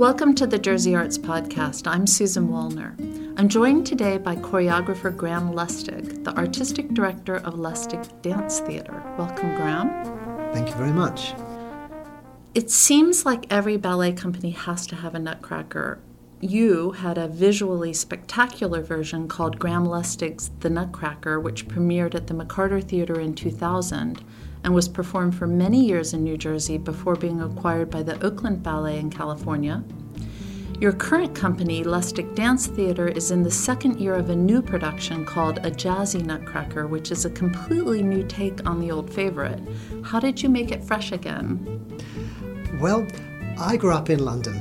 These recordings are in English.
Welcome to the Jersey Arts Podcast. I'm Susan Wallner. I'm joined today by choreographer Graham Lustig, the artistic director of Lustig Dance Theater. Welcome, Graham. Thank you very much. It seems like every ballet company has to have a nutcracker. You had a visually spectacular version called Graham Lustig's The Nutcracker, which premiered at the McCarter Theater in 2000 and was performed for many years in New Jersey before being acquired by the Oakland Ballet in California. Your current company, Lustig Dance Theater, is in the second year of a new production called A Jazzy Nutcracker, which is a completely new take on the old favorite. How did you make it fresh again? Well, I grew up in London,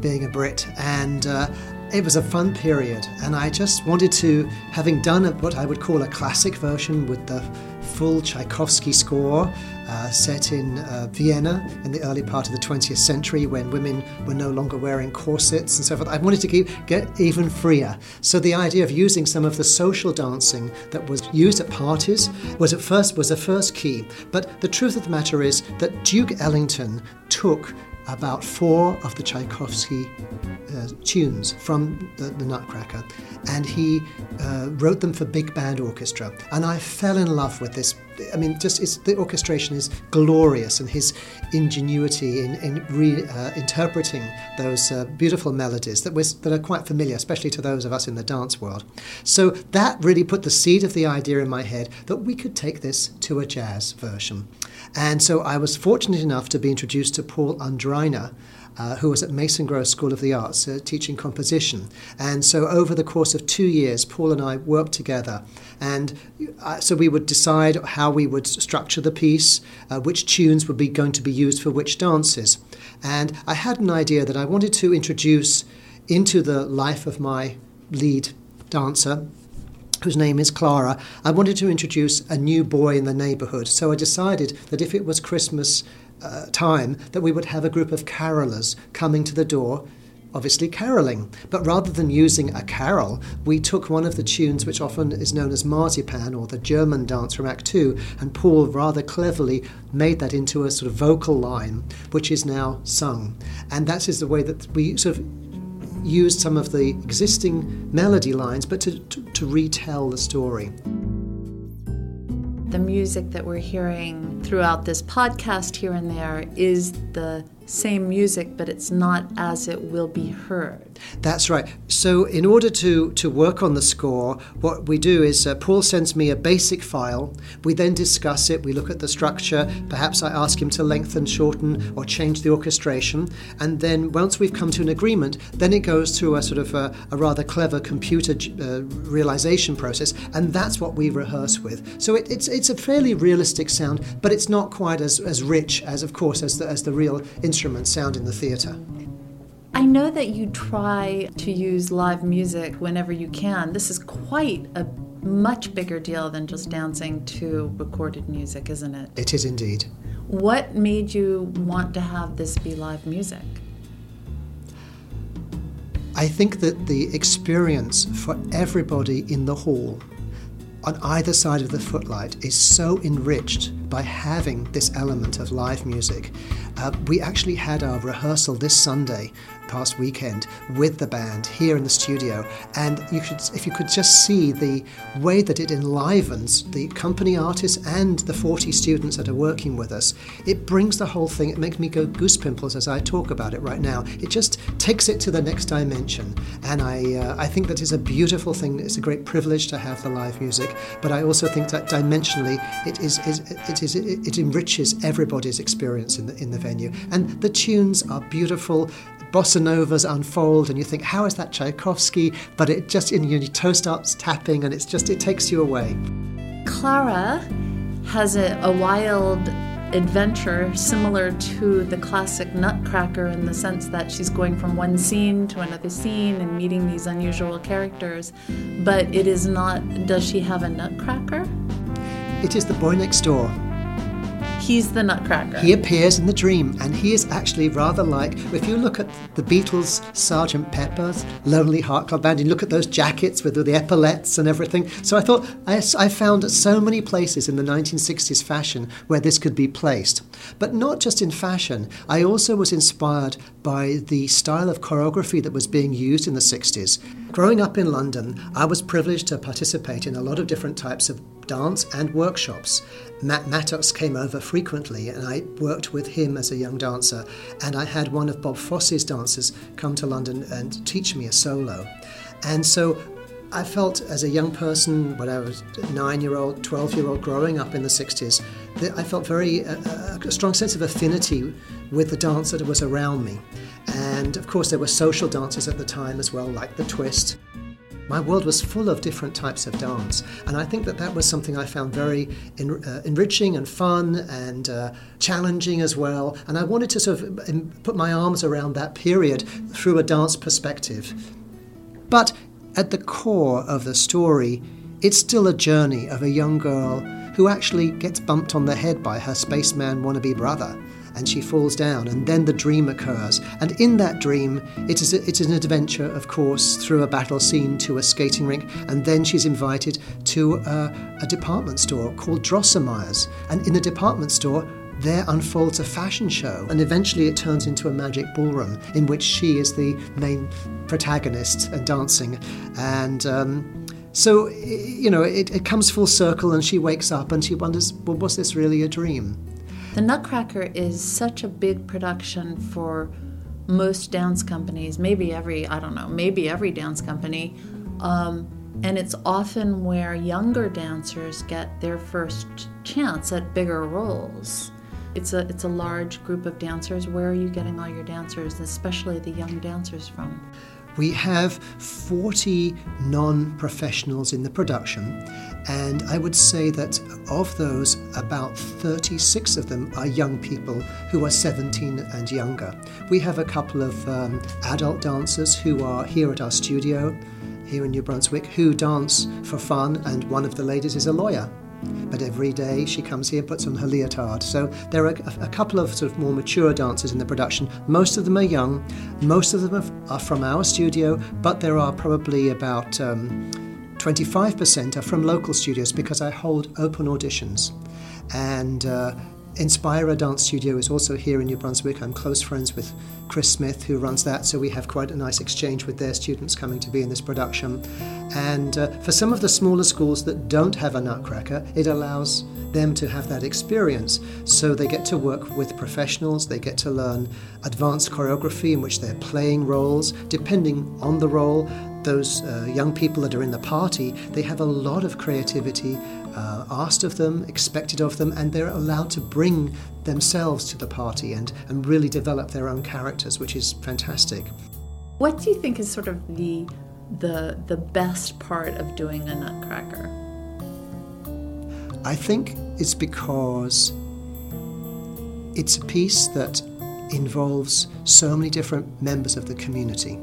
being a Brit, and uh, it was a fun period. And I just wanted to, having done what I would call a classic version with the full Tchaikovsky score uh, set in uh, Vienna in the early part of the 20th century when women were no longer wearing corsets and so forth. I wanted to keep, get even freer. So the idea of using some of the social dancing that was used at parties was at first was the first key. But the truth of the matter is that Duke Ellington took about four of the Tchaikovsky uh, tunes from the, the, Nutcracker, and he uh, wrote them for big band orchestra. And I fell in love with this. I mean, just the orchestration is glorious, and his ingenuity in, in reinterpreting uh, those uh, beautiful melodies that, that are quite familiar, especially to those of us in the dance world. So that really put the seed of the idea in my head that we could take this to a jazz version. And so I was fortunate enough to be introduced to Paul Undriner, uh, who was at Mason Gross School of the Arts uh, teaching composition. And so over the course of two years, Paul and I worked together. And uh, so we would decide how we would structure the piece, uh, which tunes would be going to be used for which dances. And I had an idea that I wanted to introduce into the life of my lead dancer, whose name is Clara, I wanted to introduce a new boy in the neighbourhood. So I decided that if it was Christmas uh, time, that we would have a group of carolers coming to the door. Obviously, caroling. But rather than using a carol, we took one of the tunes which often is known as Marzipan or the German dance from Act Two, and Paul rather cleverly made that into a sort of vocal line, which is now sung. And that is the way that we sort of used some of the existing melody lines, but to, to, to retell the story. The music that we're hearing throughout this podcast here and there is the same music, but it's not as it will be heard. That's right. So, in order to, to work on the score, what we do is uh, Paul sends me a basic file. We then discuss it. We look at the structure. Perhaps I ask him to lengthen, shorten, or change the orchestration. And then, once we've come to an agreement, then it goes through a sort of a, a rather clever computer uh, realization process. And that's what we rehearse with. So, it, it's, it's a fairly realistic sound, but it's not quite as, as rich as, of course, as the, as the real instrument sound in the theatre. I know that you try to use live music whenever you can. This is quite a much bigger deal than just dancing to recorded music, isn't it? It is indeed. What made you want to have this be live music? I think that the experience for everybody in the hall on either side of the footlight is so enriched by having this element of live music. Uh, we actually had our rehearsal this Sunday past weekend with the band here in the studio, and you could, if you could just see the way that it enlivens the company artists and the 40 students that are working with us, it brings the whole thing. It makes me go goose pimples as I talk about it right now. It just takes it to the next dimension, and I uh, I think that is a beautiful thing. It's a great privilege to have the live music, but I also think that dimensionally it is, is it is it, it enriches everybody's experience in the in the venue, and the tunes are beautiful bossa novas unfold and you think, how is that Tchaikovsky? But it just, you know, your toe starts tapping and it's just, it takes you away. Clara has a, a wild adventure similar to the classic Nutcracker in the sense that she's going from one scene to another scene and meeting these unusual characters. But it is not, does she have a Nutcracker? It is the boy next door he's the Nutcracker. He appears in the dream, and he is actually rather like if you look at the Beatles' Sergeant Pepper's Lonely Heart Club Band, and look at those jackets with the epaulets and everything. So I thought I, I found so many places in the 1960s fashion where this could be placed, but not just in fashion. I also was inspired by the style of choreography that was being used in the 60s. Growing up in London, I was privileged to participate in a lot of different types of dance and workshops. Matt Mattox came over frequently, and I worked with him as a young dancer. And I had one of Bob Fosse's dancers come to London and teach me a solo. And so I felt as a young person, when I was nine year old, 12 year old, growing up in the 60s, that I felt very uh, uh, a strong sense of affinity with the dance that was around me. And of course, there were social dances at the time as well, like the twist. My world was full of different types of dance, and I think that that was something I found very en- uh, enriching and fun and uh, challenging as well. And I wanted to sort of um, put my arms around that period through a dance perspective. But at the core of the story, it's still a journey of a young girl who actually gets bumped on the head by her spaceman wannabe brother and she falls down, and then the dream occurs. And in that dream, it is, a, it is an adventure, of course, through a battle scene to a skating rink, and then she's invited to a, a department store called Drosselmeyer's. And in the department store, there unfolds a fashion show, and eventually it turns into a magic ballroom in which she is the main protagonist and dancing. And um, so, you know, it, it comes full circle, and she wakes up and she wonders, well, was this really a dream? The Nutcracker is such a big production for most dance companies, maybe every, I don't know, maybe every dance company. Um, and it's often where younger dancers get their first chance at bigger roles. It's a it's a large group of dancers. Where are you getting all your dancers, especially the young dancers from? We have 40 non professionals in the production, and I would say that of those, about 36 of them are young people who are 17 and younger. We have a couple of um, adult dancers who are here at our studio here in New Brunswick who dance for fun, and one of the ladies is a lawyer. But every day she comes here and puts on her leotard. So there are a, a, couple of sort of more mature dancers in the production. Most of them are young. Most of them are from our studio, but there are probably about um, 25% are from local studios because I hold open auditions. And uh, Inspira Dance Studio is also here in New Brunswick. I'm close friends with Chris Smith, who runs that, so we have quite a nice exchange with their students coming to be in this production. And uh, for some of the smaller schools that don't have a Nutcracker, it allows them to have that experience. So they get to work with professionals, they get to learn advanced choreography in which they're playing roles. Depending on the role, those uh, young people that are in the party, they have a lot of creativity uh, asked of them, expected of them, and they're allowed to bring themselves to the party and, and really develop their own characters, which is fantastic. What do you think is sort of the the the best part of doing a Nutcracker? I think it's because it's a piece that involves so many different members of the community.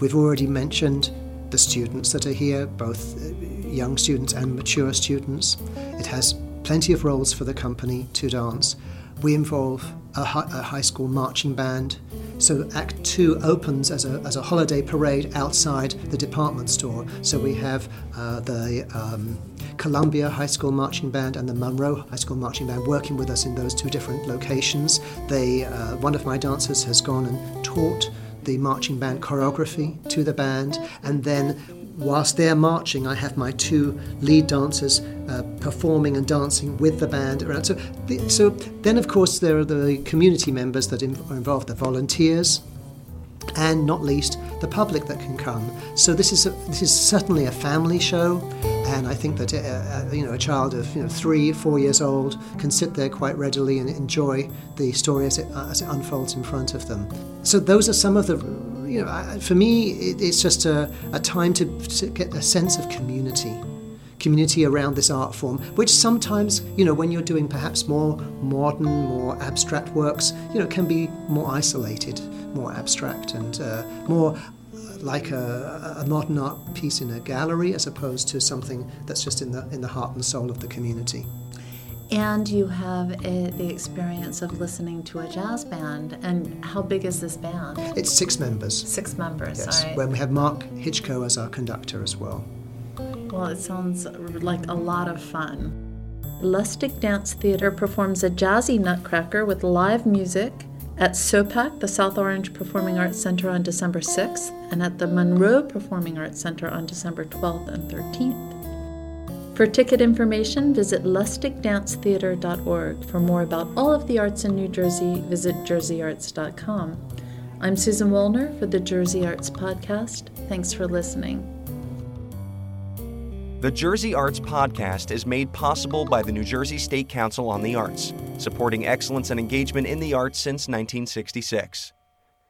We've already mentioned the students that are here, both uh, young students and mature students. It has plenty of roles for the company to dance. We involve a, a high school marching band. So Act Two opens as a, as a holiday parade outside the department store. So we have uh, the um, Columbia High School Marching Band and the Monroe High School Marching Band working with us in those two different locations. They, uh, one of my dancers has gone and taught the marching band choreography to the band, and then whilst they're marching, I have my two lead dancers uh, performing and dancing with the band around. So, the, so then, of course, there are the community members that are involved, the volunteers, and not least the public that can come. So this is a, this is certainly a family show, and I think that uh, uh, you know a child of you know three, four years old can sit there quite readily and enjoy the story as it, as it unfolds in front of them. So those are some of the you know for me it, it's just a, a time to, to get a sense of community community around this art form, which sometimes, you know, when you're doing perhaps more modern, more abstract works, you know, can be more isolated, more abstract, and uh, more like a, a, modern art piece in a gallery as opposed to something that's just in the in the heart and soul of the community. And you have a, the experience of listening to a jazz band. And how big is this band? It's six members. Six members, Yes, right. when we have Mark Hitchko as our conductor as well. Well, it sounds like a lot of fun. Lustig Dance Theater performs a jazzy nutcracker with live music at SOPAC, the South Orange Performing Arts Center, on December 6th, and at the Monroe Performing Arts Center on December 12th and 13th. For ticket information, visit lustigdancetheater.org. For more about all of the arts in New Jersey, visit jerseyarts.com. I'm Susan Wallner for the Jersey Arts Podcast. Thanks for listening. The Jersey Arts Podcast is made possible by the New Jersey State Council on the Arts, supporting excellence and engagement in the arts since 1966.